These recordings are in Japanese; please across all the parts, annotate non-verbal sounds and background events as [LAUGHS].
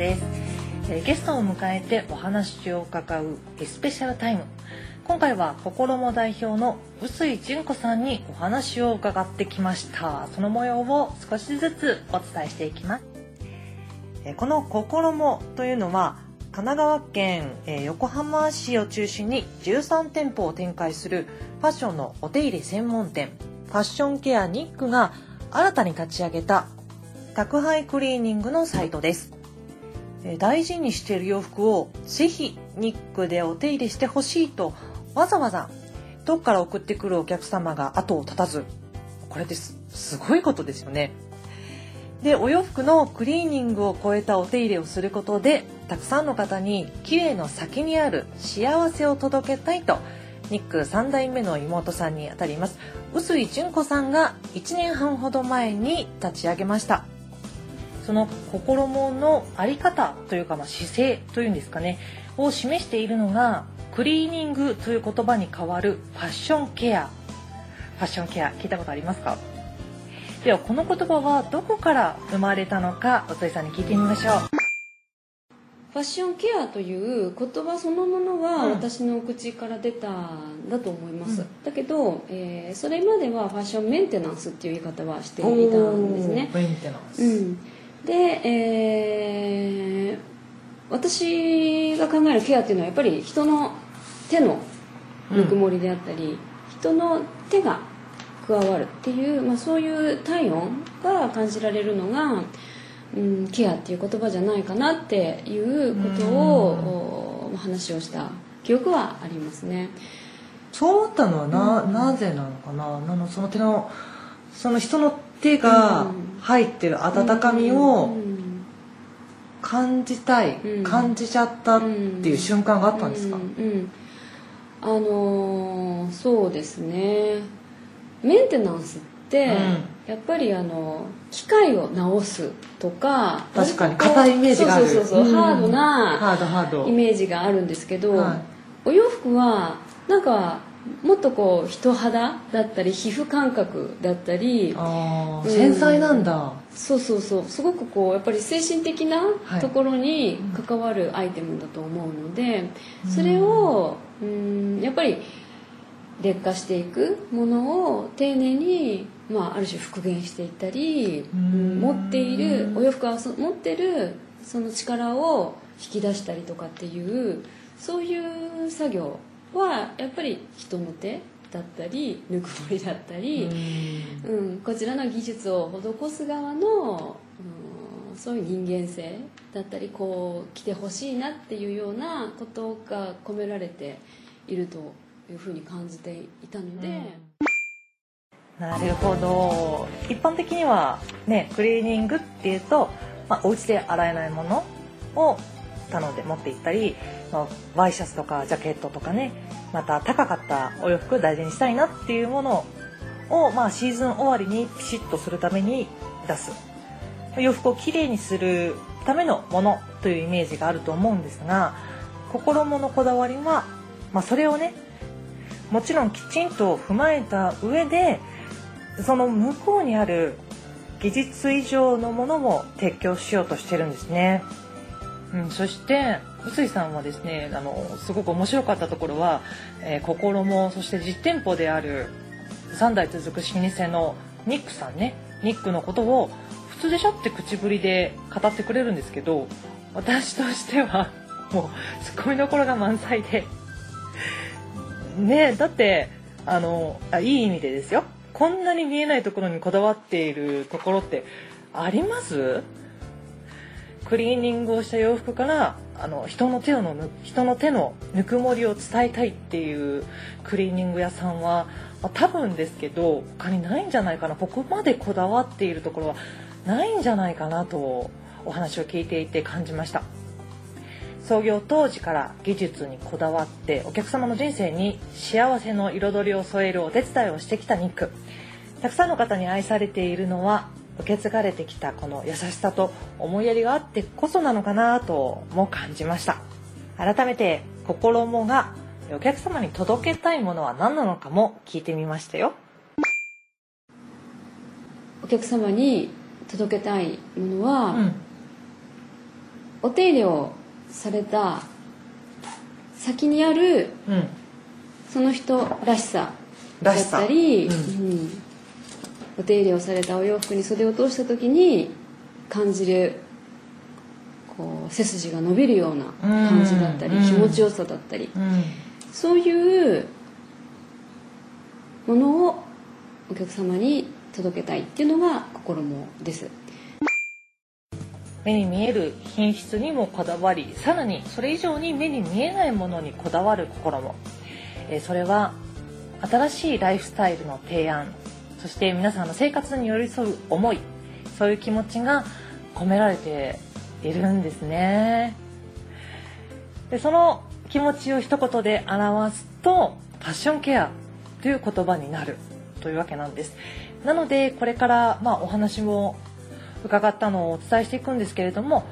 です、えーゲストを迎えてお話を伺うスペシャルタイム。今回は心も代表の臼井純子さんにお話を伺ってきました。その模様を少しずつお伝えしていきます。えーこの心もというのは神奈川県、え横浜市を中心に13店舗を展開するファッションのお手入れ専門店ファッションケアニックが新たに立ち上げた宅配クリーニングのサイトです。大事にしている洋服をぜひニックでお手入れしてほしいとわざわざ遠くから送ってくるお客様が後を絶たずこれですすごいことですよね。でお洋服のクリーニングを超えたお手入れをすることでたくさんの方に綺麗の先にある幸せを届けたいとニック3代目の妹さんにあたります臼井純子さんが1年半ほど前に立ち上げました。その心ものあり方というか、まあ、姿勢というんですかねを示しているのがクリーニングという言葉に代わるファッションケア。ファッションケア聞いたことありますか？ではこの言葉はどこから生まれたのかおついさんに聞いてみましょう。ファッションケアという言葉そのものはうん。私の口から出たんだと思います、うん。だけど、えーそれまではファッションメンテナンスっていう言い方はしていたんですね。メンテナンス、うん、で、えー私が考えるケアっていうのはやっぱり人の手のぬくもりであったり、人の手が加わるっていう、まあ、そういう体温が感じられるのが、うん、ケアっていう言葉じゃないかなっていうことを、お話をした記憶はありますね。そう思ったのはな,、うん。なぜなのかな？なのその手のその人の手が入ってる温かみうをん感じたい、うん。感じちゃったっていう瞬間があったんですか、うん。うん。あのーそうですね。メンテナンスって、うん。やっぱりあの機械を直すとか確かに。硬いイメージがある。そうそうそうそう、うん。ハードなイメージがあるんですけど、はい。お洋服はなんかもっとこう人肌だったり皮膚感覚だったりうん。繊細なんだ、そうそうそう。すごくこうやっぱり精神的なはい。ところに関わるアイテムだと思うので、それをうんやっぱり劣化していくものを丁寧に、まあ、ある種復元していったり、うん。持っているお洋服はそ持ってるその力を引き出したりとかっていうそういう作業はやっぱり人の手だったりぬくもりだったり。うんうん、こちらの技術を施す側の、うん、そういう人間性だったりこう来てほしいなっていうようなことが込められているというふうに感じていたので、なるほど一般的にはねクリーニングっていうと、まあ、お家で洗えないものを頼んで持って行ったり、まあ、ワイシャツとかジャケットとかねまた高かったお洋服を大事にしたいなっていうものを、まあ、シーズン終わりにピシッとするために出す洋服をきれいにするためのものというイメージがあると思うんですが心ものこだわりは、まあ、それをねもちろんきちんと踏まえた上でその向こうにある技術以上のものも提供しようとしてるんですね。うん、そして臼井さんはですねあのすごく面白かったところは、えー心もそして実店舗である3代続く老舗のニックさんねニックのことを普通でしょって口ぶりで語ってくれるんですけど私としては [LAUGHS] もうツッコミどころが満載でねだってあのあいい意味でですよ。こんなに見えないところにこだわっているところってあります？クリーニングをした洋服からあの人の手のぬ人の手のぬくもりを伝えたいっていうクリーニング屋さんは、まあ多分ですけど他にないんじゃないかな。ここまでこだわっているところはないんじゃないかなとお話を聞いていて感じました。創業当時から技術にこだわってお客様の人生に幸せの彩りを添えるお手伝いをしてきたニック。たくさんの方に愛されているのは受け継がれてきたこの優しさと思いやりがあってこそなのかなとも感じました。改めて心もがお客様に届けたいものは何なのかも聞いてみましたよ。お客様に届けたいものは、うん。お手入れをされた先にあるうん。その人らしさだったり、うんうんお手入れをされたお洋服に袖を通した時に感じるこう背筋が伸びるような感じだったり、うん。気持ちよさだったり、うん。そういうものをお客様に届けたいっていうのが心もです。目に見える品質にもこだわりさらにそれ以上に目に見えないものにこだわる心も、えーそれは新しいライフスタイルの提案そして皆さんの生活に寄り添う思いそういう気持ちが込められているんですね。でその気持ちを一言で表すとパッションケアという言葉になるというわけなんです。なのでこれから、まあ、お話も伺ったのをお伝えしていくんですけれども、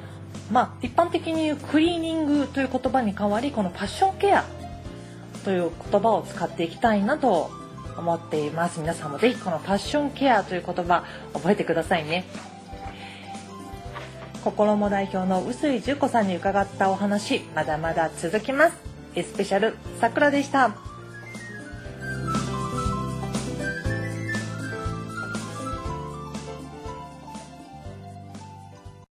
まあ、一般的に言うクリーニングという言葉に代わりこのパッションケアという言葉を使っていきたいなと思っています。皆さんもぜひこのファッションケアという言葉覚えてくださいね。心も代表の臼井純子さんに伺ったお話まだまだ続きます。エスペシャルさくらでした。